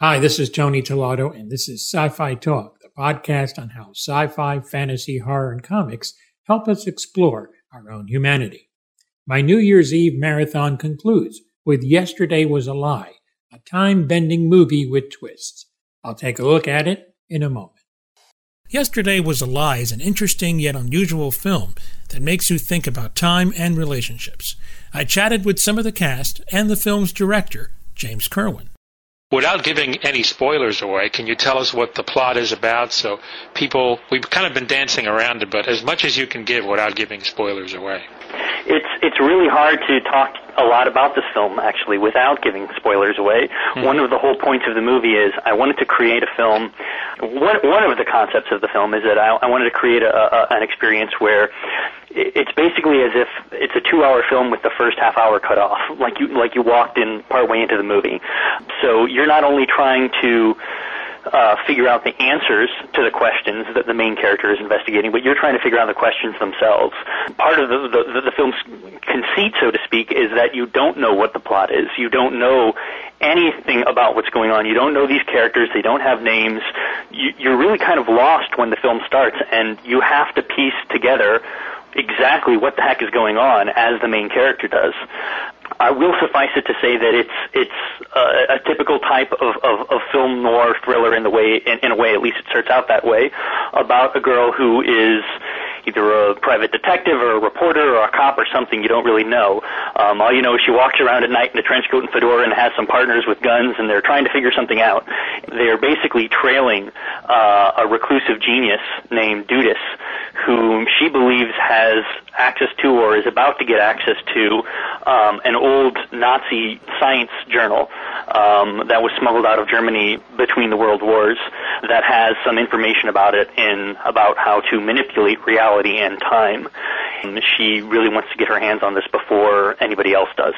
Hi, this is Tony Tellado, and this is Sci Fi Talk, the podcast on how sci fi, fantasy, horror, and comics help us explore our own humanity. My New Year's Eve marathon concludes with Yesterday Was a Lie, a time bending movie with twists. I'll take a look at it in a moment. Yesterday Was a Lie is an interesting yet unusual film that makes you think about time and relationships. I chatted with some of the cast and the film's director, James Kerwin. Without giving any spoilers away, can you tell us what the plot is about so people, we've kind of been dancing around it, but as much as you can give without giving spoilers away? It's it's really hard to talk a lot about this film actually without giving spoilers away. Mm-hmm. One of the whole points of the movie is I wanted to create a film. One one of the concepts of the film is that I, I wanted to create a, a, an experience where it's basically as if it's a two-hour film with the first half hour cut off, like you like you walked in partway into the movie. So you're not only trying to uh, figure out the answers to the questions that the main character is investigating, but you're trying to figure out the questions themselves. Part of the, the, the film's conceit, so to speak, is that you don't know what the plot is. You don't know anything about what's going on. You don't know these characters. They don't have names. You, you're really kind of lost when the film starts, and you have to piece together exactly what the heck is going on as the main character does. I will suffice it to say that it's it's uh, a typical type of, of, of film noir thriller in the way in, in a way at least it starts out that way about a girl who is either a private detective or a reporter or a cop or something you don't really know. Um, all you know is she walks around at night in a trench coat and fedora and has some partners with guns and they're trying to figure something out. They're basically trailing uh, a reclusive genius named Dudas whom she believes has access to or is about to get access to um, an old Nazi science journal um, that was smuggled out of Germany between the world wars that has some information about it in about how to manipulate reality and time. And she really wants to get her hands on this before anybody else does.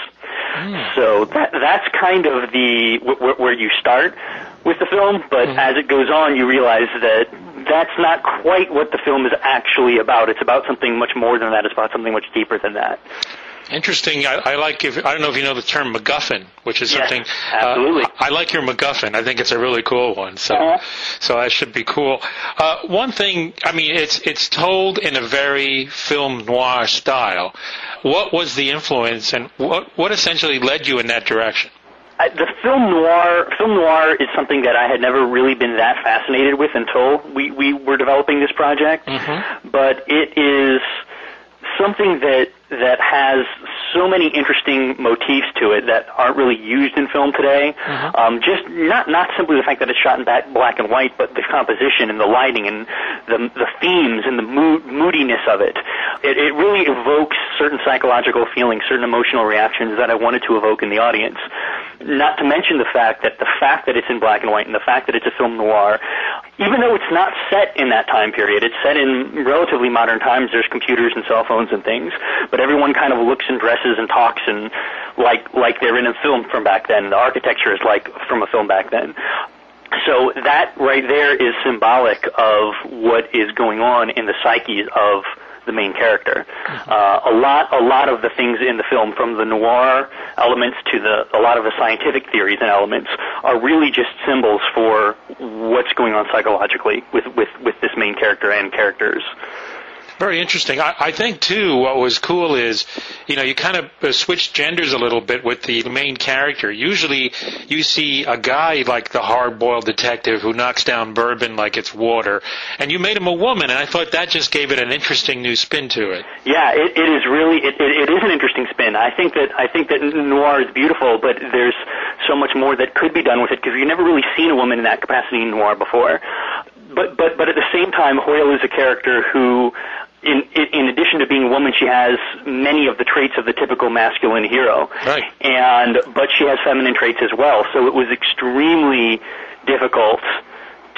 Mm. So that that's kind of the w- where you start with the film, but mm-hmm. as it goes on, you realize that that's not quite what the film is actually about. It's about something much more than that. It's about something much deeper than that. Interesting. I, I like. If, I don't know if you know the term MacGuffin, which is yes, something. Absolutely. Uh, I like your MacGuffin. I think it's a really cool one. So, uh-huh. so that should be cool. Uh, one thing. I mean, it's it's told in a very film noir style. What was the influence, and what what essentially led you in that direction? I, the film noir film noir is something that I had never really been that fascinated with until we we were developing this project. Mm-hmm. But it is something that that has so many interesting motifs to it that aren't really used in film today. Mm-hmm. Um, just not not simply the fact that it's shot in back, black and white, but the composition and the lighting and the the themes and the mood, moodiness of it. it. It really evokes certain psychological feelings, certain emotional reactions that I wanted to evoke in the audience. Not to mention the fact that the fact that it's in black and white and the fact that it's a film noir, even though it's not set in that time period, it's set in relatively modern times. There's computers and cell phones and things, but but everyone kind of looks and dresses and talks and like like they're in a film from back then. The architecture is like from a film back then. So that right there is symbolic of what is going on in the psyche of the main character. Mm-hmm. Uh, a lot, a lot of the things in the film, from the noir elements to the a lot of the scientific theories and elements, are really just symbols for what's going on psychologically with with with this main character and characters. Very interesting. I, I think too. What was cool is, you know, you kind of uh, switch genders a little bit with the main character. Usually, you see a guy like the hard-boiled detective who knocks down bourbon like it's water, and you made him a woman, and I thought that just gave it an interesting new spin to it. Yeah, it, it is really it, it, it is an interesting spin. I think that I think that noir is beautiful, but there's so much more that could be done with it because you've never really seen a woman in that capacity in noir before but but but at the same time, Hoyle is a character who in, in addition to being a woman, she has many of the traits of the typical masculine hero. Right. And but she has feminine traits as well. So it was extremely difficult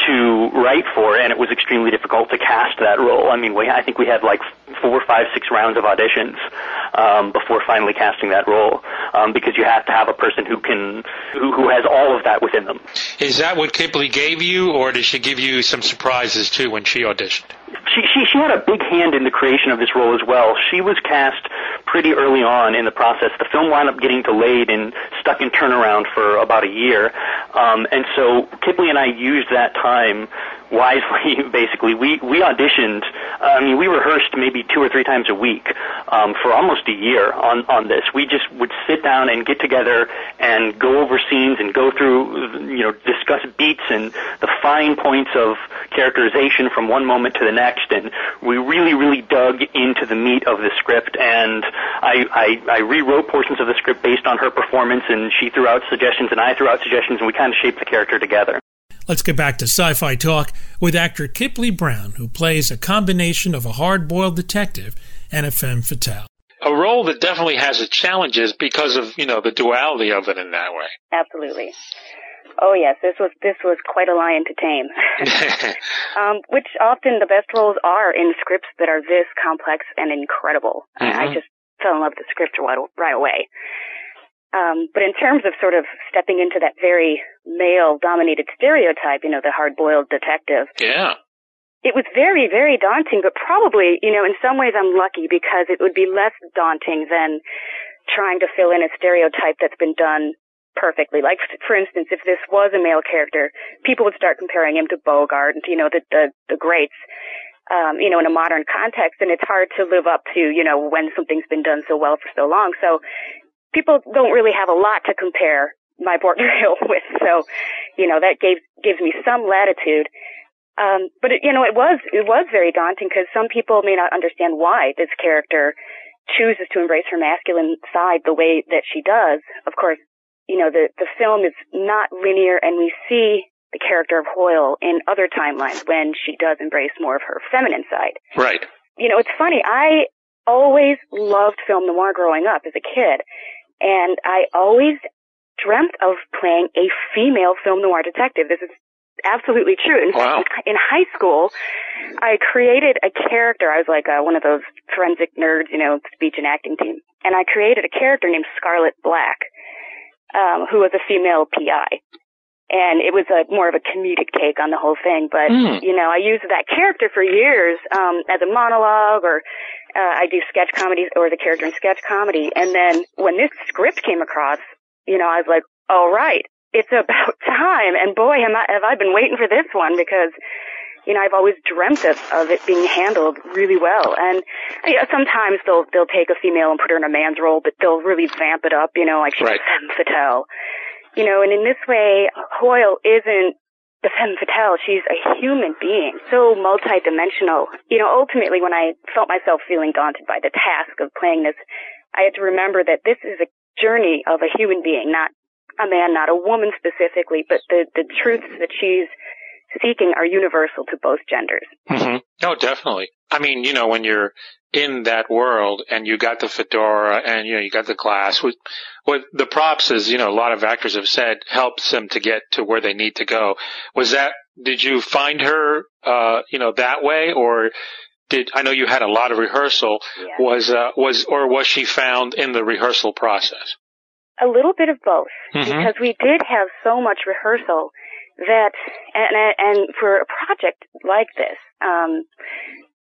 to write for, and it was extremely difficult to cast that role. I mean, we I think we had like four, five, six rounds of auditions um, before finally casting that role, um, because you have to have a person who can who, who has all of that within them. Is that what Kipleigh gave you, or did she give you some surprises too when she auditioned? she, she she had a big hand in the creation of this role as well. She was cast pretty early on in the process. The film wound up getting delayed and stuck in turnaround for about a year. Um, and so Kipleigh and I used that time wisely. Basically, we we auditioned. I mean, we rehearsed maybe two or three times a week um, for almost a year on on this. We just would sit down and get together and go over scenes and go through, you know, discuss beats and the fine points of characterization from one moment to the next. And we really, really dug into the meat of the script. And I I, I rewrote portions of the script based on her performance, and she threw out suggestions, and I threw out suggestions, and we kind of shaped the character together. Let's get back to sci fi talk with actor Kipleigh Brown, who plays a combination of a hard boiled detective and a femme fatale. A role that definitely has its challenges because of, you know, the duality of it in that way. Absolutely. Oh yes, this was this was quite a lion to tame. um, which often the best roles are in scripts that are this complex and incredible. Mm-hmm. I just fell in love with the script right, right away. Um, but in terms of sort of stepping into that very male dominated stereotype, you know, the hard boiled detective. Yeah. It was very, very daunting, but probably, you know, in some ways I'm lucky because it would be less daunting than trying to fill in a stereotype that's been done perfectly. Like, for instance, if this was a male character, people would start comparing him to Bogart and, you know, the, the, the greats. Um, you know, in a modern context, and it's hard to live up to, you know, when something's been done so well for so long. So people don't really have a lot to compare my portrayal with. So, you know, that gave, gives me some latitude. Um, but it, you know, it was, it was very daunting because some people may not understand why this character chooses to embrace her masculine side the way that she does. Of course, you know, the, the film is not linear and we see the character of Hoyle in other timelines when she does embrace more of her feminine side. Right. You know, it's funny. I always loved film noir growing up as a kid. And I always dreamt of playing a female film noir detective. This is absolutely true. In, wow. in high school, I created a character. I was like uh, one of those forensic nerds, you know, speech and acting team. And I created a character named Scarlet Black, um, who was a female PI. And it was a more of a comedic take on the whole thing. But, mm. you know, I used that character for years, um, as a monologue or uh, I do sketch comedy or the character in sketch comedy. And then when this script came across, you know, I was like, all right, it's about time. And boy, am I, have I been waiting for this one because, you know, I've always dreamt of, of it being handled really well. And you know, sometimes they'll, they'll take a female and put her in a man's role, but they'll really vamp it up, you know, like she's right. femme fatale. You know, and in this way, Hoyle isn't the femme fatale. She's a human being, so multidimensional. You know, ultimately, when I felt myself feeling daunted by the task of playing this, I had to remember that this is a journey of a human being, not a man, not a woman specifically, but the the truths that she's seeking are universal to both genders. Mm-hmm. No, definitely. I mean, you know, when you're in that world and you got the fedora and you know you got the glass what what the props is you know a lot of actors have said helps them to get to where they need to go. Was that did you find her uh you know that way? Or did I know you had a lot of rehearsal. Yeah. was uh was or was she found in the rehearsal process? A little bit of both. Mm-hmm. because we did have so much rehearsal that and and for a project like this um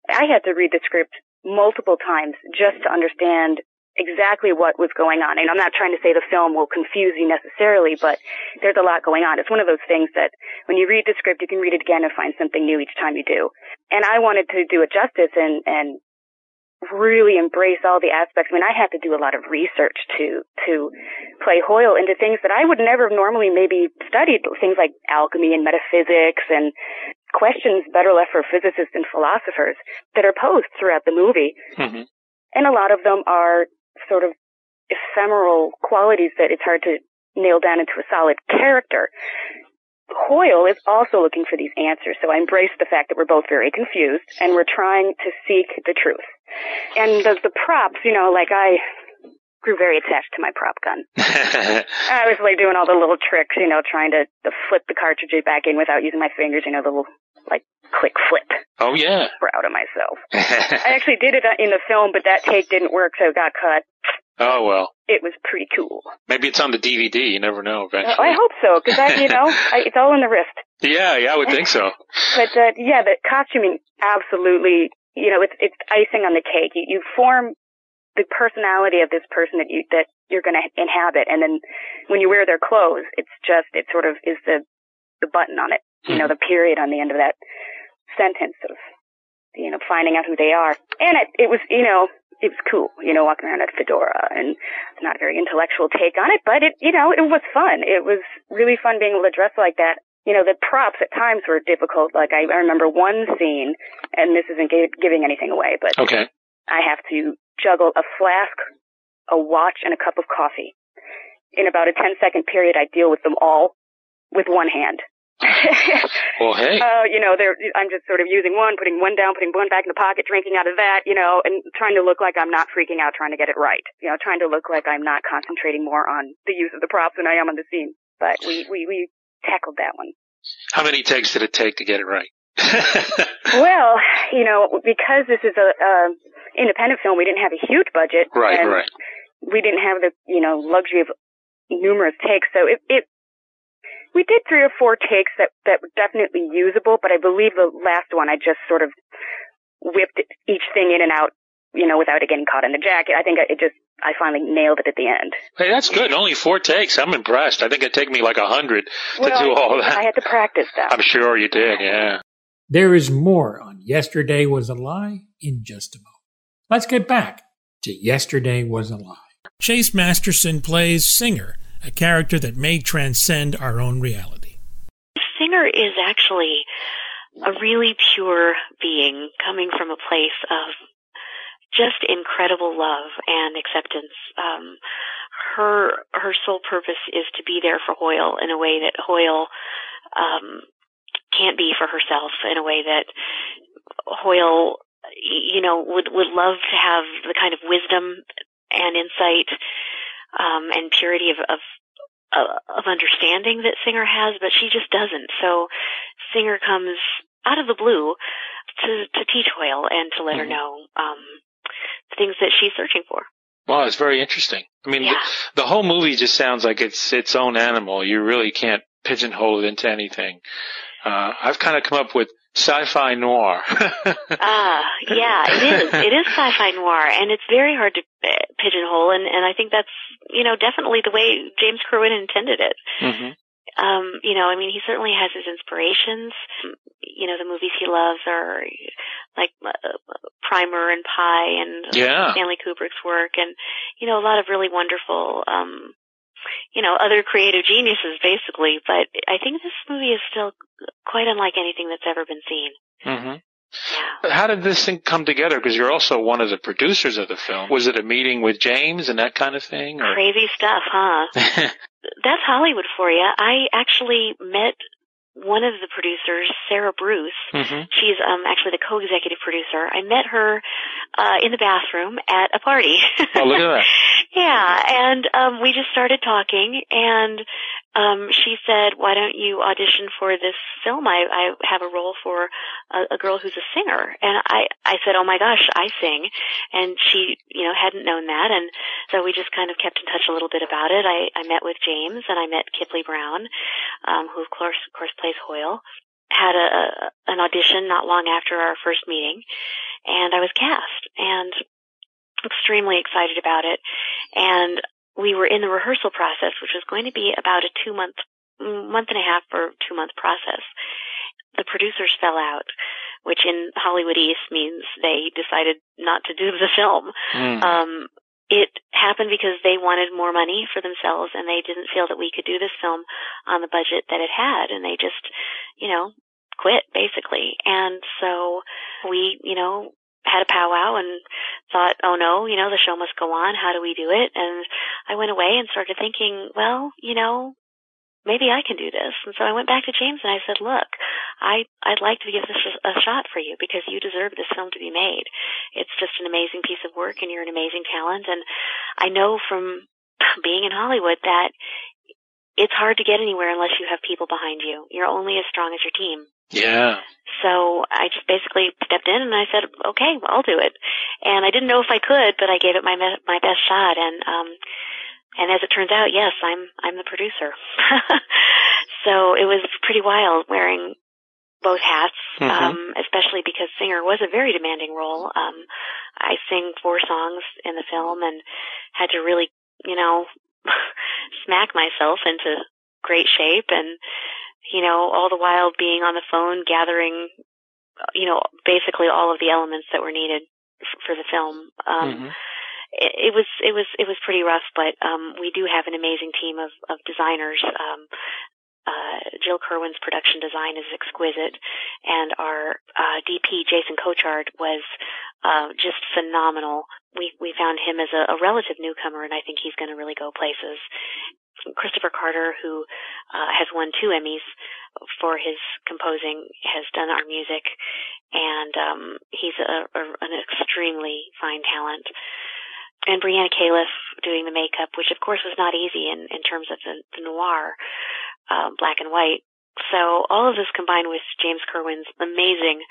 I had to read the script multiple times just to understand exactly what was going on. And I'm not trying to say the film will confuse you necessarily, but there's a lot going on. It's one of those things that when you read the script, you can read it again and find something new each time you do. And I wanted to do it justice and, and really embrace all the aspects. I mean, I had to do a lot of research to, to play Hoyle into things that I would never have normally maybe studied, things like alchemy and metaphysics and questions better left for physicists and philosophers that are posed throughout the movie. Mm-hmm. And a lot of them are sort of ephemeral qualities that it's hard to nail down into a solid character. Hoyle is also looking for these answers, so I embrace the fact that we're both very confused and we're trying to seek the truth. And the, the props, you know, like I grew very attached to my prop gun. I was like doing all the little tricks, you know, trying to, to flip the cartridge back in without using my fingers, you know, the little like click flip. Oh yeah. Proud of myself. I actually did it in the film, but that take didn't work, so it got cut. Oh well. It was pretty cool. Maybe it's on the DVD. You never know. Eventually. I hope so, because I, you know, I, it's all in the wrist. Yeah, yeah, I would think so. but uh, yeah, the costuming absolutely. You know, it's it's icing on the cake. You, you form the personality of this person that you that you're going to inhabit, and then when you wear their clothes, it's just it sort of is the the button on it, you know, Mm-hmm. the period on the end of that sentence of you know finding out who they are, and it it was you know it was cool, you know, walking around in at fedora, and it's not a very intellectual take on it, but it you know it was fun. It was really fun being able to dress like that. You know, the props at times were difficult. Like I, I remember one scene, and this isn't gi- giving anything away, but Okay. I have to juggle a flask, a watch, and a cup of coffee. In about a 10 second period, I deal with them all with one hand. Well, hey. uh, you know, they're, I'm just sort of using one, putting one down, putting one back in the pocket, drinking out of that, you know, and trying to look like I'm not freaking out trying to get it right. You know, trying to look like I'm not concentrating more on the use of the props than I am on the scene. But we, we, we tackled that one. How many takes did it take to get it right? Well, you know, because this is a, a independent film, we didn't have a huge budget. right, and right. we didn't have the you know luxury of numerous takes so it, it we did three or four takes that that were definitely usable but i believe the last one i just sort of whipped each thing in and out you know without it getting caught in the jacket i think it just i finally nailed it at the end Hey, that's good. Only four takes. I'm impressed. I think it'd take me like a hundred to do all that. i had to practice that I'm sure you did, yeah. There is more on Yesterday Was a Lie in just a moment. Let's get back to Yesterday Was a Lie. Chase Masterson plays Singer, a character that may transcend our own reality. Singer is actually a really pure being coming from a place of just incredible love and acceptance. Um, her her sole purpose is to be there for Hoyle in a way that Hoyle um, can't be for herself. In a way that Hoyle, you know, would would love to have the kind of wisdom and insight um, and purity of, of of understanding that Singer has, but she just doesn't. So Singer comes out of the blue to to teach Hoyle and to let her Mhm. know um, things that she's searching for. Wow, it's very interesting. I mean, Yeah. the, the whole movie just sounds like it's its own animal. You really can't pigeonhole it into anything. Uh, I've kind of come up with sci-fi noir. Ah, yeah, it is. It is sci-fi noir, and it's very hard to uh, pigeonhole. And and I think that's you know definitely the way James Kerwin intended it. hmm um, you know, I mean, he certainly has his inspirations. You know, the movies he loves are like uh, Primer and Pi and Yeah. Stanley Kubrick's work, and you know, a lot of really wonderful, um, you know, other creative geniuses, basically. But I think this movie is still quite unlike anything that's ever been seen. hmm Yeah. How did this thing come together? Because you're also one of the producers of the film. Was it a meeting with James and that kind of thing? Or? Crazy stuff, huh? That's Hollywood for you. I actually met one of the producers, Sarah Bruce. hmm She's um actually the co-executive producer. I met her uh in the bathroom at a party. Oh, look at that. yeah, and um we just started talking and um she said, "Why don't you audition for this film? I I have a role for a, a girl who's a singer." And I I said, "Oh my gosh, I sing." And she, you know, hadn't known that and so we just kind of kept in touch a little bit about it. I I met with James and I met Kipleigh Brown, um who of course of course plays Hoyle. Had a, an audition not long after our first meeting and I was cast and extremely excited about it. And we were in the rehearsal process, which was going to be about a two month, month and a half or two month process. The producers fell out, which in Hollywood East means they decided not to do the film. Mm. Um, it happened because they wanted more money for themselves and they didn't feel that we could do this film on the budget that it had and they just, you know, quit basically. And so we, you know, had a powwow and thought, oh no, you know, the show must go on. How do we do it? And I went away and started thinking, well, you know, maybe I can do this. And so I went back to James and I said, look, I, I'd like to give this a shot for you because you deserve this film to be made. It's just an amazing piece of work and you're an amazing talent. And I know from being in Hollywood that it's hard to get anywhere unless you have people behind you. You're only as strong as your team. Yeah. So I just basically stepped in and I said, okay, well, I'll do it. And I didn't know if I could, but I gave it my my best shot. And um, and as it turns out, yes, I'm I'm the producer. so it was pretty wild wearing both hats, Mhm. um, especially because singer was a very demanding role. Um, I sing four songs in the film and had to really, you know, smack myself into great shape and, you know, all the while being on the phone gathering, you know, basically all of the elements that were needed f- for the film. Um, Mhm. it, it was it was it was pretty rough, but um, we do have an amazing team of of designers. Um, uh, Jill Kerwin's production design is exquisite, and our uh, DP Jason Cochard was uh, just phenomenal. We we found him as a, a relative newcomer, and I think he's going to really go places. Kristopher Carter, who uh, has won two Emmys for his composing, has done our music, and um, he's a, a, an extremely fine talent and Brianna Califf doing the makeup, which of course was not easy in, in terms of the, the noir, um, black and white. So all of this combined with James Kerwin's amazing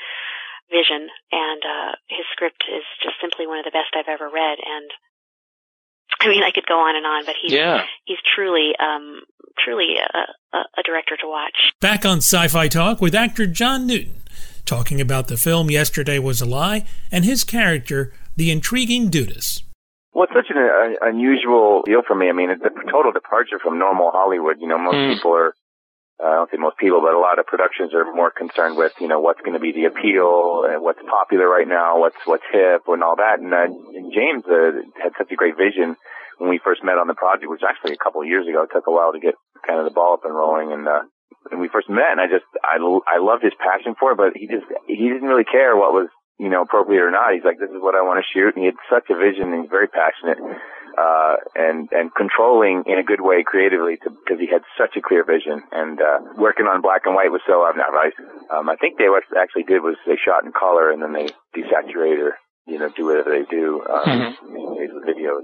vision and uh, his script is just simply one of the best I've ever read. And I mean, I could go on and on, but he's Yeah. he's truly um, truly a, a, a director to watch. Back on Sci Fi Talk with actor John Newton, talking about the film Yesterday Was a Lie and his character, the intriguing Dudas. Well, it's such an uh, unusual deal for me. I mean, it's a total departure from normal Hollywood. You know, most Mm. people are, I don't say most people, but a lot of productions are more concerned with, you know, what's going to be the appeal and what's popular right now, what's what's hip and all that. And, uh, and James uh, had such a great vision when we first met on the project, which was actually a couple of years ago. It took a while to get kind of the ball up and rolling, and uh, and we first met, and I just I I loved his passion for it, but he just he didn't really care what was you know, appropriate or not. He's like, this is what I want to shoot. And he had such a vision and he's very passionate, uh, and, and controlling in a good way creatively because he had such a clear vision and, uh, working on black and white was so obvious. Um, I think they what they actually did was they shot in color and then they desaturate or, you know, do whatever they do, um, days with video.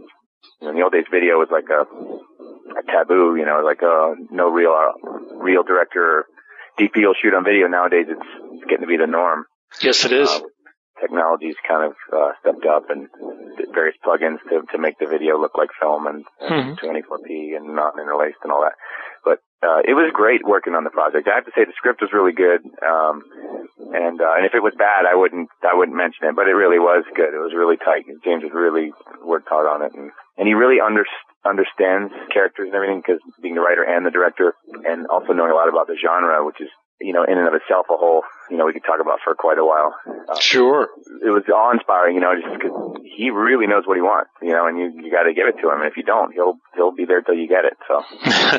You know, in the old days, video was like a, a taboo, you know, like, uh, no real, uh, real director or DP will shoot on video. Nowadays, it's, it's getting to be the norm Yes, it is. uh, technology's kind of uh, stepped up and various plugins to to make the video look like film and, and 24p and not interlaced and all that. But uh, it was great working on the project. I have to say the script was really good, um, and uh, and if it was bad, I wouldn't I wouldn't mention it. But it really was good. It was really tight. James has really worked hard on it, and and he really under, understands characters and everything because being the writer and the director, and also knowing a lot about the genre, which is you know in and of itself a whole you know we could talk about for quite a while. Uh, Sure. it was awe inspiring, you know, just because he really knows what he wants, you know, and you you got to give it to him, and if you don't, he'll he'll be there till you get it. So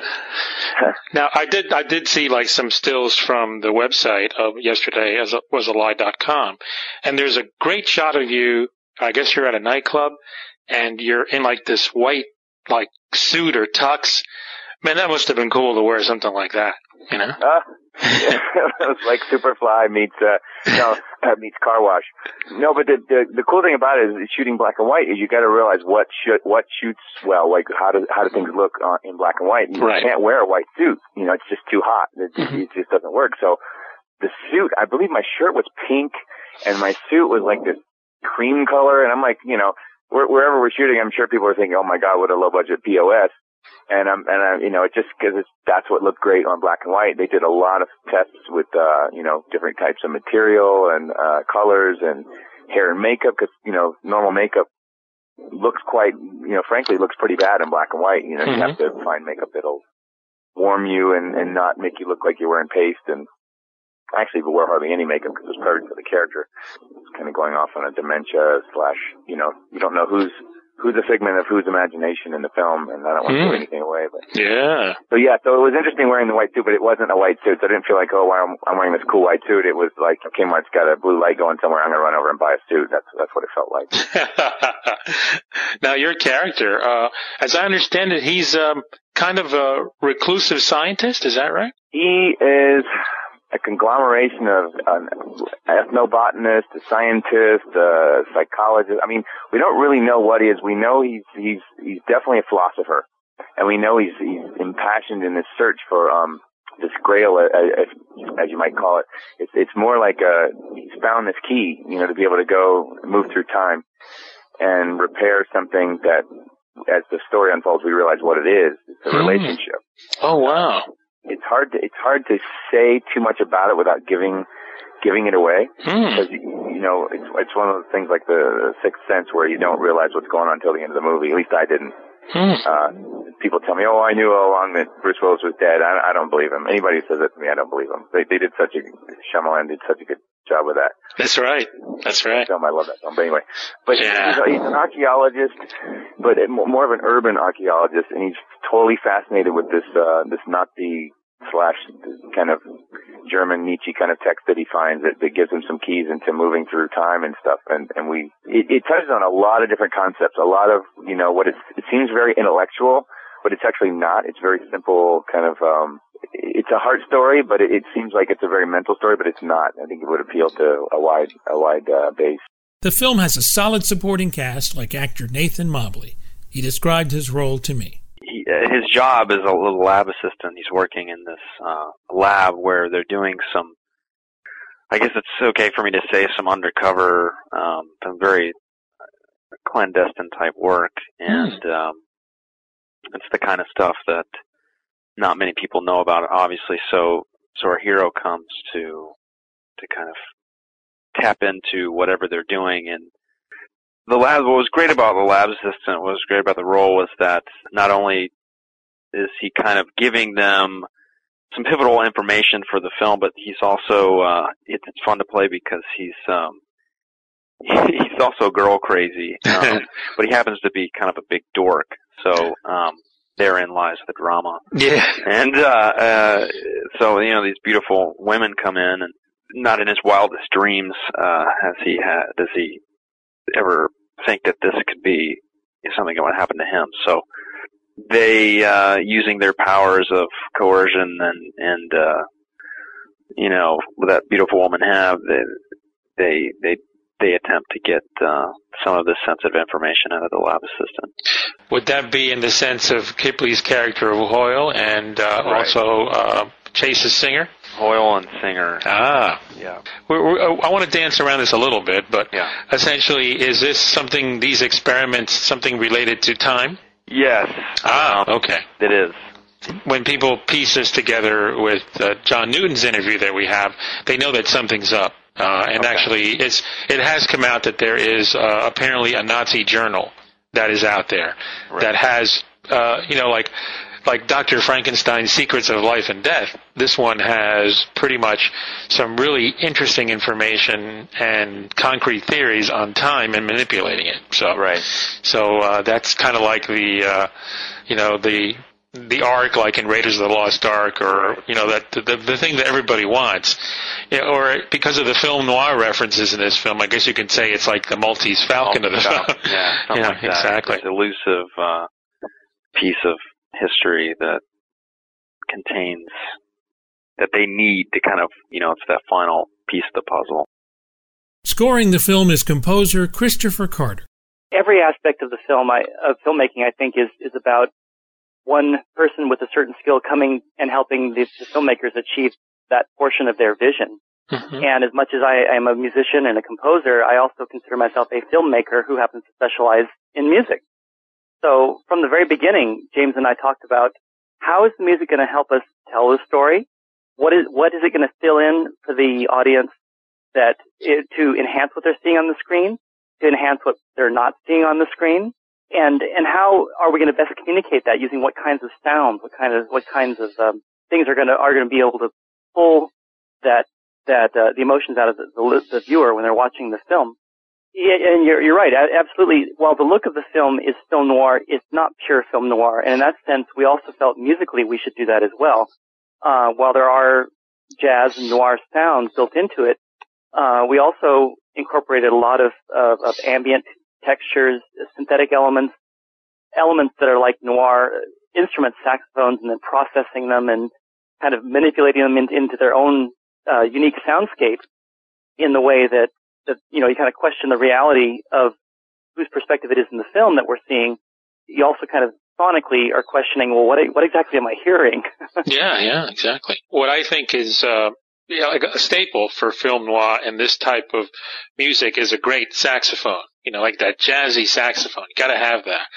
now I did I did see like some stills from the website of yesterday as a, was a lie.com and there's a great shot of you I guess you're at a nightclub and you're in like this white like suit or tux man that must have been cool to wear something like that you know uh, it was like Superfly meets uh, no uh, meets Car Wash. No, but the, the the cool thing about it is shooting black and white is you got to realize what should what shoots well, like how do how do things look uh, in black and white. You Right. can't wear a white suit, you know, it's just too hot. It, it just doesn't work. So the suit, I believe my shirt was pink and my suit was like this cream color, and I'm like, you know, wherever we're shooting, I'm sure people are thinking, oh my god, what a low budget POS. And I'm, and I, you know, it just because it's, that's what looked great on black and white. They did a lot of tests with, uh, you know, different types of material and, uh, colors and hair and makeup because, you know, normal makeup looks quite, you know, frankly looks pretty bad in black and white. You know, you have to find makeup that'll warm you and, and not make you look like you're wearing paste and, I actually wear hardly any makeup because it was perfect for the character. It's kind of going off on a dementia slash, you know, you don't know who's who's a figment of whose imagination in the film, and I don't want to give anything away. But yeah so yeah, so it was interesting wearing the white suit, but it wasn't a white suit. So I didn't feel like, oh, wow, I'm, I'm wearing this cool white suit. It was like, it's got a blue light going somewhere. I'm gonna run over and buy a suit. That's that's what it felt like. now your character uh as I understand it he's um kind of a reclusive scientist is that right He is a conglomeration of an ethnobotanist, a scientist, a psychologist. I mean, we don't really know what he is. We know he's he's he's definitely a philosopher, and we know he's he's impassioned in his search for um this grail, uh, as, as you might call it. It's it's more like a he's found this key, you know, to be able to go move through time and repair something that, as the story unfolds, we realize what it is. It's a Hmm. relationship oh wow it's hard to it's hard to say too much about it without giving giving it away Hmm. because you, you know it's it's one of those things like the sixth sense where you don't realize what's going on until the end of the movie. At least I didn't. Hmm. Uh, people tell me, "Oh, I knew all along that Bruce Willis was dead." I, I don't believe him. Anybody who says that to me, I don't believe him. They they did such a Shyamalan did such a good job with that That's right. That's right. film. I love that film. But anyway, but Yeah. he's, he's an archaeologist, but more of an urban archaeologist, and he's totally fascinated with this uh, this Nazi slash kind of German Nietzsche kind of text that he finds that, that gives him some keys into moving through time and stuff. And and we it, it touches on a lot of different concepts, a lot of you know what it's, it seems very intellectual, but it's actually not. It's very simple, kind of. um it's a heart story, but it, it seems like it's a very mental story, but it's not. I think it would appeal to a wide, a wide uh, base. The film has a solid supporting cast like actor Nathan Mobley. He described his role to me. His job is a little lab assistant. He's working in this uh, lab where they're doing some. I guess it's okay for me to say some undercover, um, some very clandestine type work, and um, it's the kind of stuff that not many people know about, obviously. So, so our hero comes to to kind of tap into whatever they're doing and the lab what was great about the lab assistant what was great about the role was that not only is he kind of giving them some pivotal information for the film but he's also uh it's, it's fun to play because he's um he's also girl crazy um, but he happens to be kind of a big dork so um therein lies the drama Yeah. and uh, uh, so you know these beautiful women come in, and not in his wildest dreams uh, has he had does he ever think that this could be something that would happen to him. So they uh, using their powers of coercion and and uh, you know that beautiful woman have they they they they attempt to get uh, some of this sensitive information out of the lab assistant. Would that be in the sense of Kipleigh's character of Hoyle and uh, Right. also uh, Chase's singer? Hoyle and Singer, Ah. yeah, We're, we're, I want to dance around this a little bit, but yeah. essentially, is this something, these experiments, something related to time? Yes. Ah, Um, okay. It is. When people piece this together with uh, John Newton's interview that we have, they know that something's up. Uh, and Okay. actually, it's it has come out that there is uh, apparently a Nazi journal that is out there Right. that has, uh, you know, like like Dr. Frankenstein's Secrets of Life and Death. This one has pretty much some really interesting information and concrete theories on time and manipulating it. So Right. so uh, that's kind of like the, uh, you know, the the arc, like in Raiders of the Lost Ark, or you know that the the thing that everybody wants, Yeah, or because of the film noir references in this film, I guess you can say it's like the Maltese Falcon of the film. yeah, Yeah, like exactly. Elusive uh, piece of history that contains that they need to kind of, you know, it's that final piece of the puzzle. Scoring the film is composer Kristopher Carter. every aspect of the film I, of filmmaking, I think, is is about one person with a certain skill coming and helping the, the filmmakers achieve that portion of their vision. Mhm. And as much as I am a musician and a composer, I also consider myself a filmmaker who happens to specialize in music. So from the very beginning, James and I talked about how is the music going to help us tell the story? What is what is it going to fill in for the audience that it, to enhance what they're seeing on the screen, to enhance what they're not seeing on the screen, and and how are we going to best communicate that using what kinds of sounds, what kind of what kinds of um, things are going to are going to be able to pull that that uh, the emotions out of the, the, the viewer when they're watching the film. Yeah, and you're you're right, absolutely. While the look of the film is film noir, it's not pure film noir, and in that sense, we also felt musically we should do that as well. Uh, while there are jazz and noir sounds built into it, uh, we also incorporated a lot of, of, of ambient textures, synthetic elements, elements that are like noir instruments, saxophones, and then processing them and kind of manipulating them in, into their own uh, unique soundscape in the way that, you know you kind of question the reality of whose perspective it is in the film that we're seeing. You also kind of sonically are questioning, well, what what exactly am I hearing? yeah, yeah, exactly. What I think is uh, like a staple for film noir and this type of music is a great saxophone. You know, like that jazzy saxophone. You got to have that.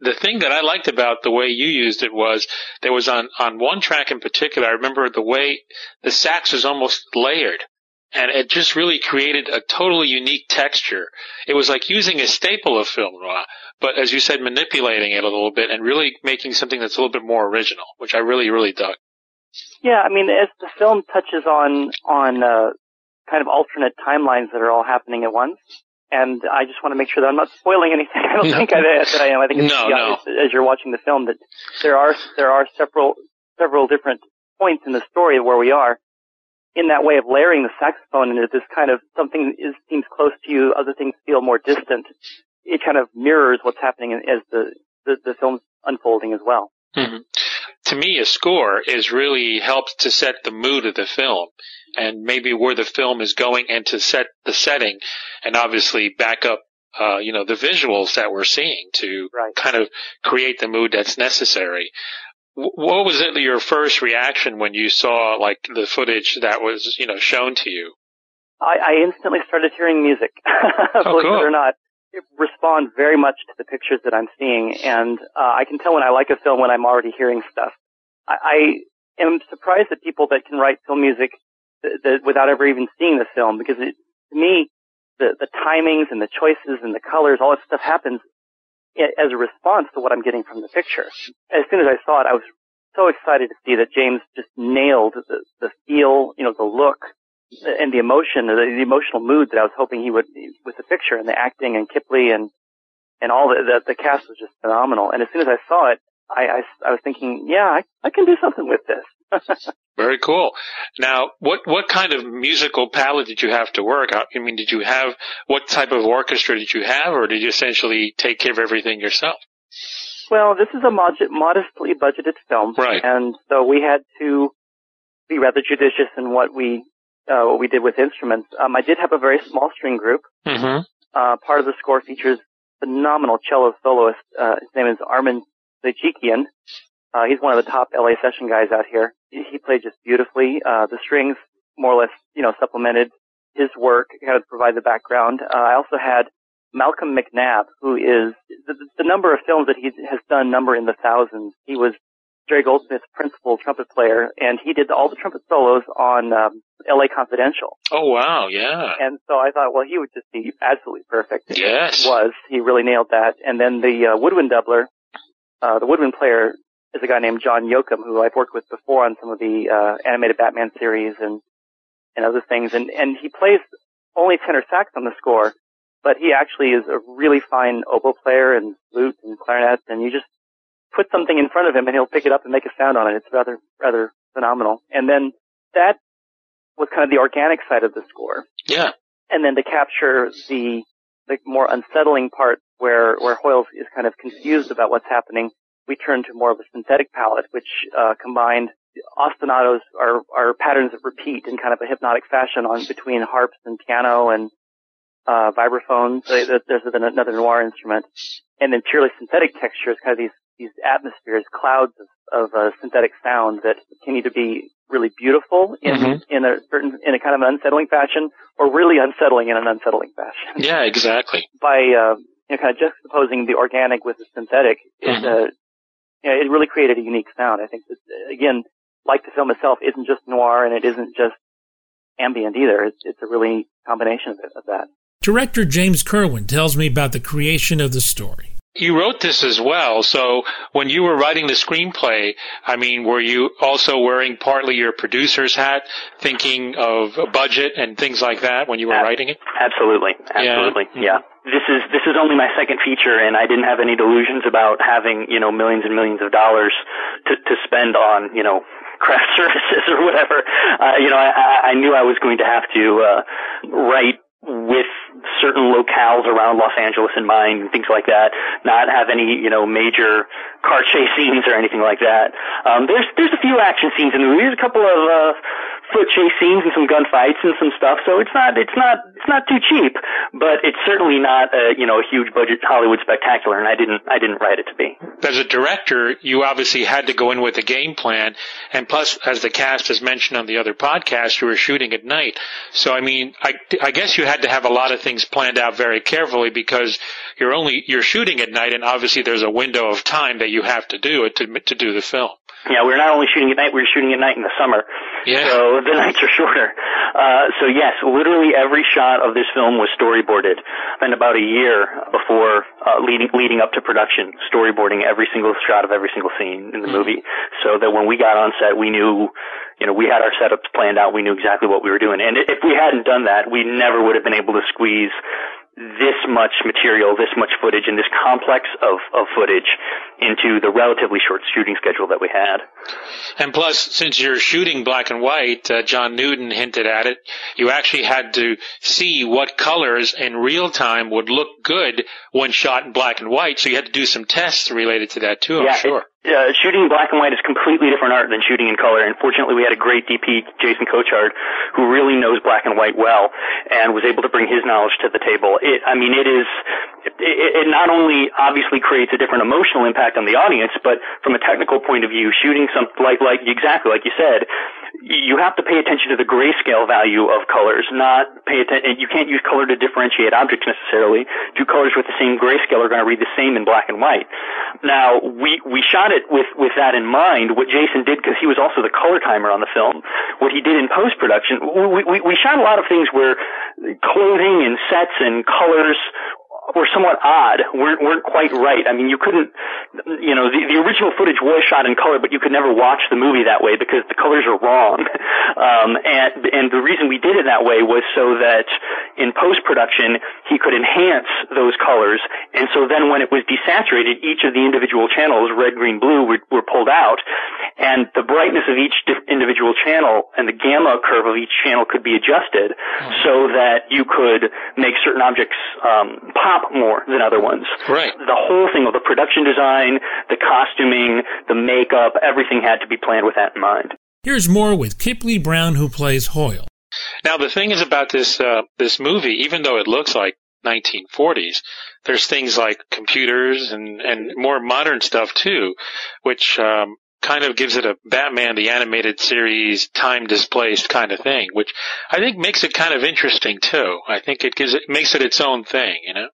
The thing that I liked about the way you used it was there was on on one track in particular. I remember the way the sax was almost layered. And it just really created a totally unique texture. It was like using a staple of film noir, but as you said, manipulating it a little bit and really making something that's a little bit more original, which I really, really dug. Yeah, I mean, as the film touches on on uh, kind of alternate timelines that are all happening at once, and I just want to make sure that I'm not spoiling anything. I don't No. think I, that I am. I think it's No, as, as you're watching the film that there are there are several several different points in the story where we are in that way of layering the saxophone into this kind of something is seems close to you, other things feel more distant. It kind of mirrors what's happening as the the, the film's unfolding as well. hmm To me, a score is really helps to set the mood of the film and maybe where the film is going and to set the setting and obviously back up, uh, you know, the visuals that we're seeing to Right. kind of create the mood that's necessary. Wh- What was it your first reaction when you saw like the footage that was, you know, shown to you? I, I instantly started hearing music. Oh, Believe cool. it or not, it responds very much to the pictures that I'm seeing, and uh, I can tell when I like a film when I'm already hearing stuff. I, I am surprised at people that can write film music th- that, without ever even seeing the film, because it, to me, the the timings and the choices and the colors, all that stuff happens as a response to what I'm getting from the picture. As soon as I saw it, I was so excited to see that James just nailed the the feel, you know, the look, and the emotion, the, the emotional mood that I was hoping he would with the picture and the acting and Kipleigh and and all the, the the cast was just phenomenal. And as soon as I saw it, I I, I was thinking, yeah, I, I can do something with this. Very cool. Now, what what kind of musical palette did you have to work? I I mean, did you have what type of orchestra did you have, or did you essentially take care of everything yourself? well, this is a mod- modestly budgeted film, Right. and so we had to be rather judicious in what we uh, what we did with instruments. Um, I did have a very small string group. Mm-hmm. Uh, part of the score features phenomenal cello soloist. Uh, his name is Armen Ksajikian. Uh, he's one of the top LA session guys out here. He, he played just beautifully. Uh, the strings more or less, you know, supplemented his work, kind of provide the background. Uh, I also had Malcolm McNabb, who is the, the number of films that he has done number in the thousands. He was Jerry Goldsmith's principal trumpet player, and he did all the trumpet solos on um, L.A. Confidential. Oh wow, yeah, And so I thought, well, he would just be absolutely perfect. yes, Was he really nailed that? And then the uh, woodwind doubler, uh, the woodwind player is a guy named John Yoakum, who I've worked with before on some of the uh, animated Batman series and and other things. And and he plays only tenor sax on the score, but he actually is a really fine oboe player and flute and clarinet. And you just put something in front of him, and he'll pick it up and make a sound on it. It's rather rather phenomenal. And then that was kind of the organic side of the score yeah, and then to capture the the more unsettling part where where Hoyles is kind of confused about what's happening, we turn to more of a synthetic palette, which uh, combined ostinatos are are patterns that repeat in kind of a hypnotic fashion on between harps and piano and uh, vibraphones. There's another noir instrument, and then purely synthetic textures, kind of these these atmospheres, clouds of, of uh, synthetic sound that can either be really beautiful in Mhm. in a certain in a kind of an unsettling fashion, or really unsettling in an unsettling fashion. yeah, exactly. By uh, you know, kind of juxtaposing the organic with the synthetic, Mhm. uh, you know, it really created a unique sound. I think that again, like the film itself, isn't just noir and it isn't just ambient either. It's it's a really combination of, it, of that. Director James Kerwin tells me about the creation of the story. You wrote this as well, so when you were writing the screenplay, I mean, were you also wearing partly your producer's hat, thinking of a budget and things like that when you were Ab- writing it? Absolutely, absolutely, yeah. This is this is only my second feature, and I didn't have any delusions about having you know millions and millions of dollars to to spend on you know craft services or whatever. Uh, you know, I, I I knew I was going to have to uh, write with certain locales around Los Angeles in mind and things like that. Not have any you know major car chase scenes or anything like that. Um, there's there's a few action scenes in the movie. There's a couple of uh, foot chase scenes and some gunfights and some stuff. So it's not it's not it's not too cheap, but it's certainly not a you know a huge budget Hollywood spectacular. And I didn't I didn't write it to be. As a director, you obviously had to go in with a game plan, and plus, as the cast has mentioned on the other podcast, you were shooting at night. So, I mean, I, I guess you had to have a lot of things planned out very carefully because you're only you're shooting at night, and obviously there's a window of time that you have to do it to to do the film. Yeah, we were not only shooting at night, we were shooting at night in the summer. Yeah. So the nights are shorter. Uh, so yes, literally every shot of this film was storyboarded. Spent about a year before uh, leading leading up to production, storyboarding every single shot of every single scene in the Mm-hmm. movie, so that when we got on set, we knew, you know, we had our setups planned out. We knew exactly what we were doing. And if we hadn't done that, we never would have been able to squeeze this much material, this much footage, and this complex of, of footage into the relatively short shooting schedule that we had. And plus, since you're shooting black and white, uh, John Newton hinted at it, you actually had to see what colors in real time would look good when shot in black and white. So you had to do some tests related to that too, I'm sure. It- uh, shooting in black and white is completely different art than shooting in color. And fortunately, we had a great DP, Jason Cochard, who really knows black and white well, and was able to bring his knowledge to the table. It, I mean, it is. It, it not only obviously creates a different emotional impact on the audience, but from a technical point of view, shooting something like like exactly like you said, you have to pay attention to the grayscale value of colors, not pay attention. You can't use color to differentiate objects necessarily. Two colors with the same grayscale are going to read the same in black and white. Now, we we shot it with with that in mind. What Jason did, because he was also the color timer on the film, what he did in post production, we, we we shot a lot of things where clothing and sets and colors were somewhat odd, weren't weren't quite right. I mean, you couldn't, you know, the, the original footage was shot in color, but you could never watch the movie that way because the colors are wrong. Um, and and the reason we did it that way was so that in post production he could enhance those colors, and so then when it was desaturated, each of the individual channels, red, green, blue, were, were pulled out, and the brightness of each individual channel and the gamma curve of each channel could be adjusted so that you could make certain objects um, pop more than other ones. Right. The whole thing of the production design, the costuming, the makeup, everything had to be planned with that in mind. Here's more with Kipleigh Brown, who plays Hoyle. Now the thing is about this uh, this movie, even though it looks like 1940s, there's things like computers and and more modern stuff too, which um, kind of gives it a Batman the animated series time displaced kind of thing, which I think makes it kind of interesting too. I think it gives it makes it its own thing, you know.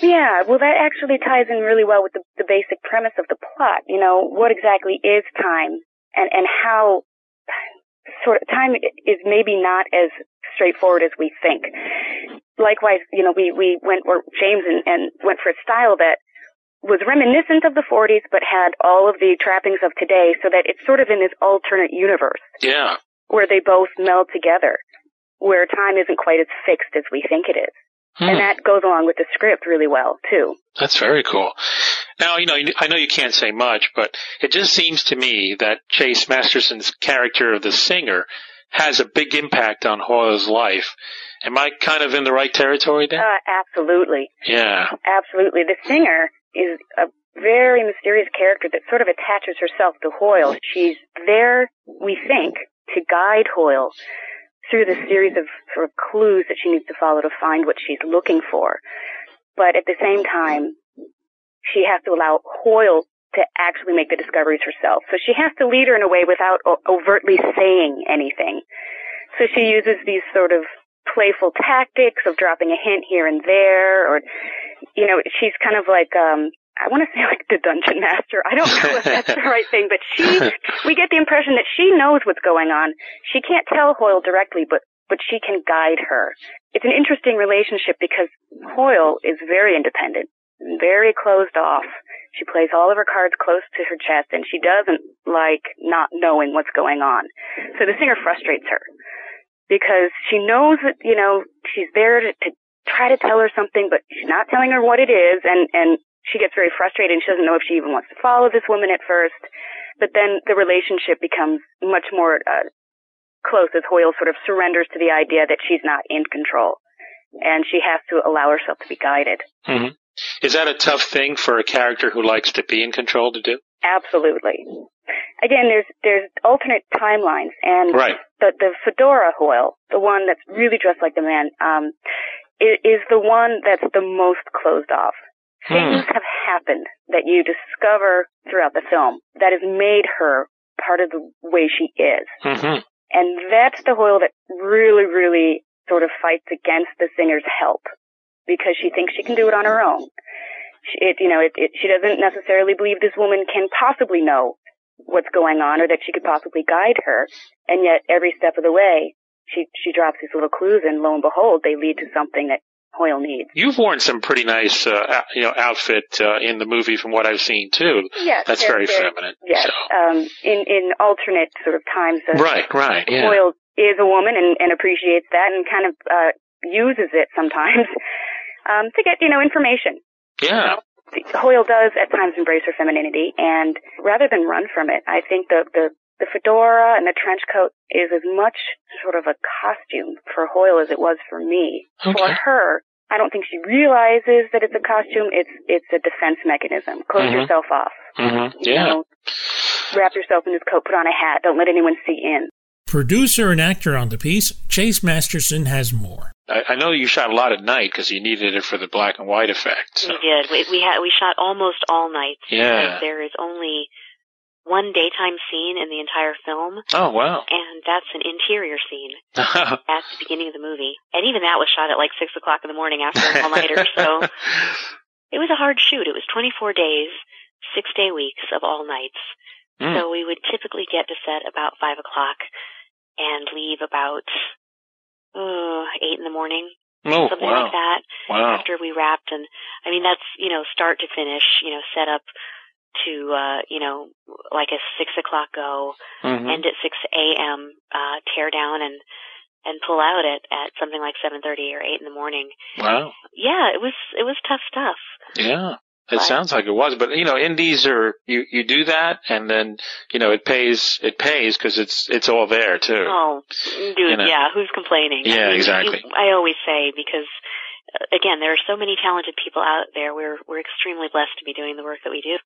Yeah, well, that actually ties in really well with the, the basic premise of the plot. You know, what exactly is time, and and how sort of time is maybe not as straightforward as we think. Likewise, you know, we we went or James and, and went for a style that was reminiscent of the 40s, but had all of the trappings of today, so that it's sort of in this alternate universe Yeah. where they both meld together, where time isn't quite as fixed as we think it is. Hmm. And that goes along with the script really well, too. That's very cool. Now, you know, I know you can't say much, but it just seems to me that Chase Masterson's character of the singer has a big impact on Hoyle's life. Am I kind of in the right territory there? Uh, absolutely. Yeah. Absolutely. The singer is a very mysterious character that sort of attaches herself to Hoyle. She's there, we think, to guide Hoyle through the series of sort of clues that she needs to follow to find what she's looking for. But at the same time, she has to allow Hoyle to actually make the discoveries herself. So she has to lead her in a way without overtly saying anything. So she uses these sort of playful tactics of dropping a hint here and there, or, you know, she's kind of like, um, I want to say like the dungeon master. I don't know if that's the right thing, but she, we get the impression that she knows what's going on. She can't tell Hoyle directly, but, but she can guide her. It's an interesting relationship because Hoyle is very independent, very closed off. She plays all of her cards close to her chest and she doesn't like not knowing what's going on. So the singer frustrates her because she knows that, you know, she's there to, to try to tell her something, but she's not telling her what it is and, and she gets very frustrated and she doesn't know if she even wants to follow this woman at first. But then the relationship becomes much more uh, close as Hoyle sort of surrenders to the idea that she's not in control and she has to allow herself to be guided. hmm Is that a tough thing for a character who likes to be in control to do? Absolutely. Again, there's there's alternate timelines, and Right. the the fedora Hoyle, the one that's really dressed like the man, um, is, is the one that's the most closed off. Hmm. Things have happened that you discover throughout the film that has made her part of the way she is, hmm and that's the Hoyle that really, really sort of fights against the singer's help because she thinks she can do it on her own. She, it, you know, it, it, she doesn't necessarily believe this woman can possibly know what's going on or that she could possibly guide her. And yet every step of the way, she, she drops these little clues and lo and behold, they lead to something that Hoyle needs. You've worn some pretty nice, uh, you know, outfit uh, in the movie from what I've seen too. Yes, that's very feminine. Yes, so. um, in in alternate sort of times. Right, right. Yeah. Hoyle is a woman and, and appreciates that and kind of uh, uses it sometimes um, to get you know information. Yeah. Hoyle does at times embrace her femininity, and rather than run from it, I think the the the fedora and the trench coat is as much sort of a costume for Hoyle as it was for me. Okay. For her, I don't think she realizes that it's a costume. It's it's a defense mechanism. Close Mhm. yourself off. Mm-hmm. You Yeah. know, wrap yourself in this coat. Put on a hat. Don't let anyone see in. Producer and actor on the piece, Chase Masterson has more. I, I know you shot a lot at night because you needed it for the black and white effect. So. We did. We we had we shot almost all nights. Yeah. There is only one daytime scene in the entire film, Oh wow. and that's an interior scene at the beginning of the movie. And even that was shot at like six o'clock in the morning after an all nighter. so it was a hard shoot. It was 24 days, six day weeks of all nights. Mm. So we would typically get to set about five o'clock and leave about uh, eight in the morning, oh something wow. like that Wow. after we wrapped and I mean that's you know start to finish you know set up to uh you know like a six o'clock go Mhm. end at six a.m. uh tear down and and pull out at at something like seven thirty or eight in the morning Wow. yeah it was it was tough stuff Yeah. It Right. sounds like it was, but you know, indies are you you do that, and then you know it pays it pays because it's it's all there too. oh dude You know. yeah who's complaining Yeah, I mean, exactly. you- I always say because again there are so many talented people out there we're we're extremely blessed to be doing the work that we do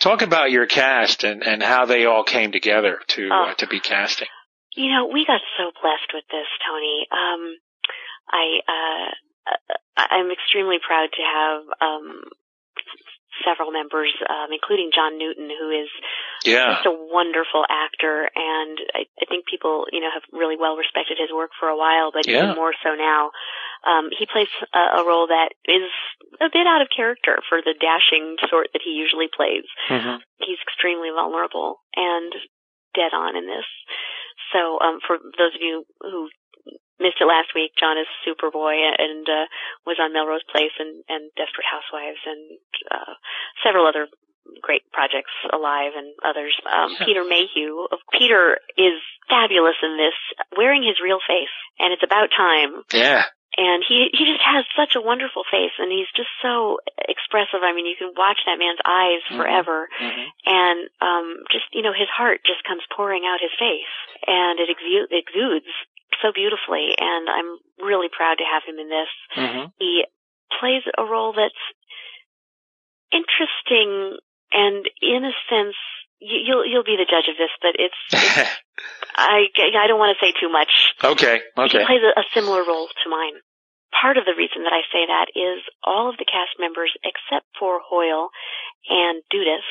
Talk about your cast and and how they all came together to Oh. uh, to be casting. You know, we got so blessed with this, Tony. Um, I, uh, I'm extremely proud to have, um, several members, um, including John Newton, who is Yeah. just a wonderful actor, and I, I think people, you know, have really well respected his work for a while, but Yeah. even more so now. Um, he plays a, a role that is a bit out of character for the dashing sort that he usually plays Mhm. he's extremely vulnerable and dead on in this. So, um, for those of you who missed it last week, John is Superboy and uh, was on Melrose Place and, and Desperate Housewives and uh, several other great projects, Alive and others. Um, Peter Mayhew, of Peter is fabulous in this, wearing his real face, and it's about time Yeah. and he he just has such a wonderful face and he's just so expressive i mean you can watch that man's eyes Mhm. forever Mhm. and um just you know his heart just comes pouring out his face and it exu- exudes so beautifully and i'm really proud to have him in this Mhm. he plays a role that's interesting and in a sense you, you'll you'll be the judge of this but it's, it's i i don't want to say too much okay. Okay. he plays a, a similar role to mine. Part of the reason that I say that is all of the cast members, except for Hoyle and Dudas,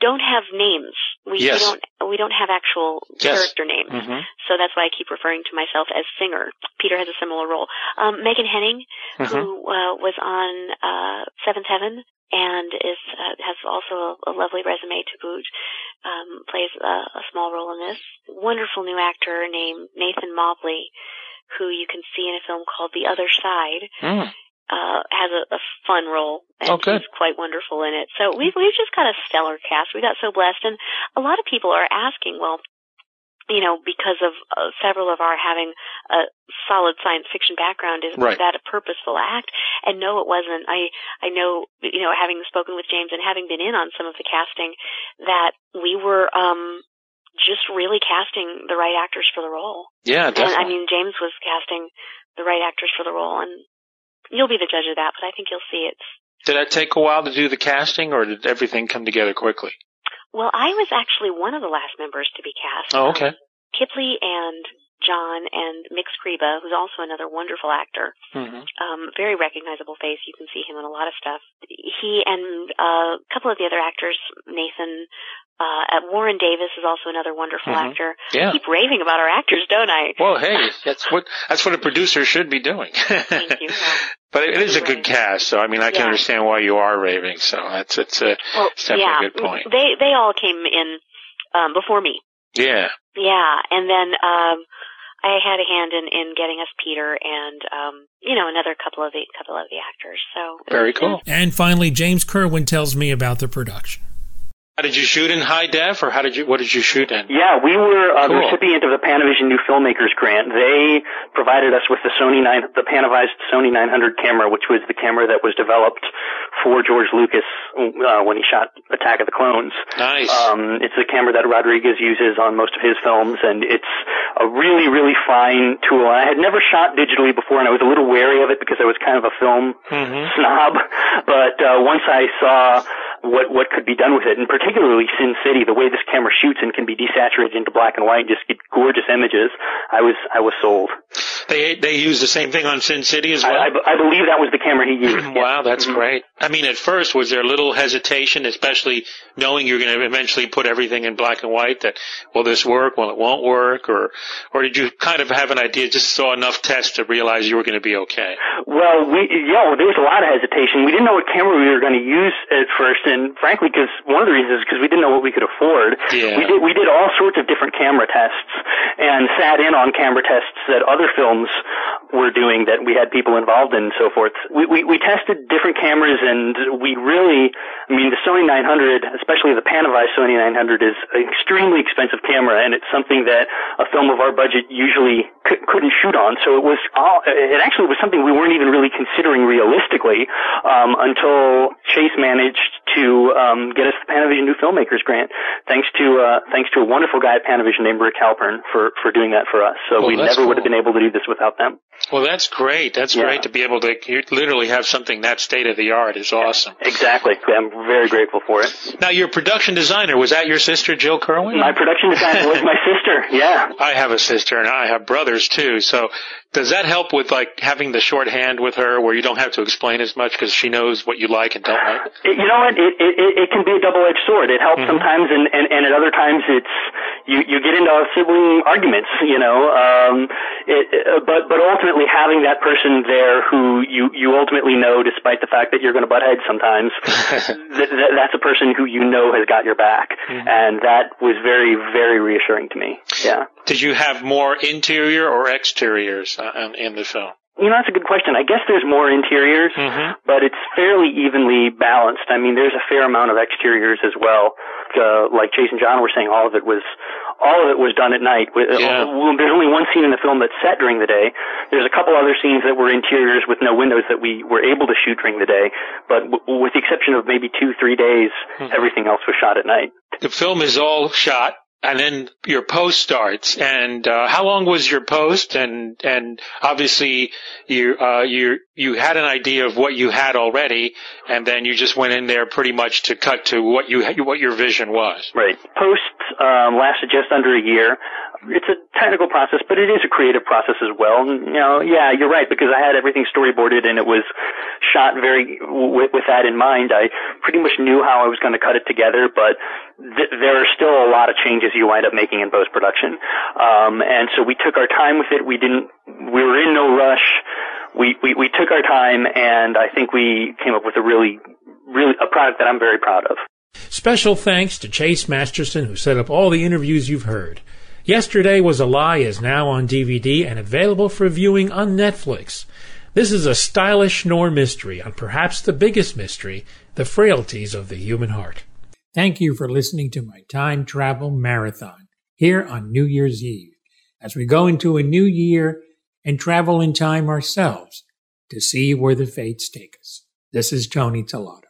don't have names. We, Yes. we don't we don't have actual Yes. character names. Mhm. So that's why I keep referring to myself as singer. Peter has a similar role. Um, Megan Henning, Mhm. who uh, was on uh, Seventh Heaven and is uh, has also a, a lovely resume to boot. Um, plays a, a small role in this. Wonderful new actor named Nathan Mobley, who you can see in a film called The Other Side. Mm. Uh, has a, a fun role and Oh, good. he's quite wonderful in it. So we've we've just got a stellar cast. We got so blessed, and a lot of people are asking, well, you know, because of uh, several of our having a solid science fiction background, is Right. that a purposeful act? And no, it wasn't. I I know, you know, having spoken with James and having been in on some of the casting, that we were um just really casting the right actors for the role. Yeah. And I mean, James was casting the right actors for the role, and you'll be the judge of that. But I think you'll see it's Did that take a while to do the casting, or did everything come together quickly? well. I was actually one of the last members to be cast. Oh, okay. Kipleigh and John and Mik Scriba, who's also another wonderful actor. mm-hmm. Um, very recognizable face. You can see him in a lot of stuff. He and uh, a couple of the other actors, Nathan, uh, Warren Davis is also another wonderful Mhm. actor. Yeah. I keep raving about our actors, don't I? Well, hey, that's what that's what a producer should be doing. Thank you. Well, but it is a good cast, so I mean, I can Yeah. understand why you are raving. So that's it's a Well, It's definitely yeah, a good point. They they all came in um, before me. Yeah. Yeah, and then um, I had a hand in, in getting us Peter and um, you know another couple of the couple of the actors. So very cool. And finally, James Kerwin tells me about the production. How did you shoot in high def, or how did you? What did you shoot in? Yeah, we were uh, Cool. the recipient of the Panavision New Filmmakers Grant. They provided us with the Sony 9, the Panavized Sony 900 camera, which was the camera that was developed for George Lucas uh, when he shot Attack of the Clones. Nice. Um, it's the camera that Rodriguez uses on most of his films, and it's a really, really fine tool. I had never shot digitally before, and I was a little wary of it because I was kind of a film hmm snob. But uh, once I saw what what could be done with it, and particularly Sin City, the way this camera shoots and can be desaturated into black and white, and just get gorgeous images, I was I was sold. They they use the same thing on Sin City as well. I, I, I believe that was the camera he used. Wow, that's Mhm. great. I mean, at first, was there a little hesitation, especially knowing you're going to eventually put everything in black and white? That will this work? Will it won't work? Or, or did you kind of have an idea, just saw enough tests to realize you were going to be okay? Well, we yeah, well, there was a lot of hesitation. We didn't know what camera we were going to use at first, and frankly, because one of the reasons is because we didn't know what we could afford. Yeah. We did we did all sorts of different camera tests and sat in on camera tests that other films were doing that we had people involved in and so forth. We we, we tested different cameras, and we really, I mean, the Sony 900, especially the Panavized Sony 900, is an extremely expensive camera, and it's something that a film of our budget usually c- couldn't shoot on. So it was all, it actually was something we weren't even really considering realistically um, until Chase managed to um, get us the Panavision New Filmmakers Grant, thanks to uh, thanks to a wonderful guy at Panavision named Rick Halpern for for doing that for us. So Well, we never would have been able to do this without them. Well, that's great. That's Yeah. great to be able to literally have something that state of the art is awesome. Exactly. I'm very grateful for it. Now, your production designer was that your sister, Jill Kerwin? My production designer was my sister. Yeah. I have a sister and I have brothers too. So does that help with like having the shorthand with her where you don't have to explain as much because she knows what you like and don't like? You know what? It, it it can be a double edged sword. It helps Mhm. sometimes, and, and and at other times, it's you you get into sibling arguments. You know, um, it, but but ultimately having that person there who you you ultimately know, despite the fact that you're going to butt heads sometimes, th- th- that's a person who you know has got your back, Mhm. and that was very very reassuring to me. Yeah. Did you have more interior or exteriors uh, in- in the film? You know, that's a good question. I guess there's more interiors. Mm-hmm. but it's fairly evenly balanced. I mean, there's a fair amount of exteriors as well. Uh, like Chase and John were saying, all of it was all of it was done at night. Yeah. uh, There's only one scene in the film that's set during the day. There's a couple other scenes that were interiors with no windows that we were able to shoot during the day. But w- with the exception of maybe two, three days, Mhm. everything else was shot at night. The film is all shot. And then your post starts, and uh, how long was your post? And and obviously you uh, you you had an idea of what you had already, and then you just went in there pretty much to cut to what you what your vision was. Right. Post um, lasted just under a year. It's a technical process, but it is a creative process as well. And, you know, yeah, you're right because I had everything storyboarded and it was shot very with, with that in mind. I pretty much knew how I was going to cut it together, but th- there are still a lot of changes you wind up making in post production. Um, and so we took our time with it. We didn't. We were in no rush. We, we we took our time, and I think we came up with a really really a product that I'm very proud of. Special thanks to Chase Masterson, who set up all the interviews you've heard. Yesterday Was a Lie is now on DVD and available for viewing on Netflix. This is a stylish noir mystery on perhaps the biggest mystery, the frailties of the human heart. Thank you for listening to my time travel marathon here on New Year's Eve as we go into a new year and travel in time ourselves to see where the fates take us. This is Tony Tellado.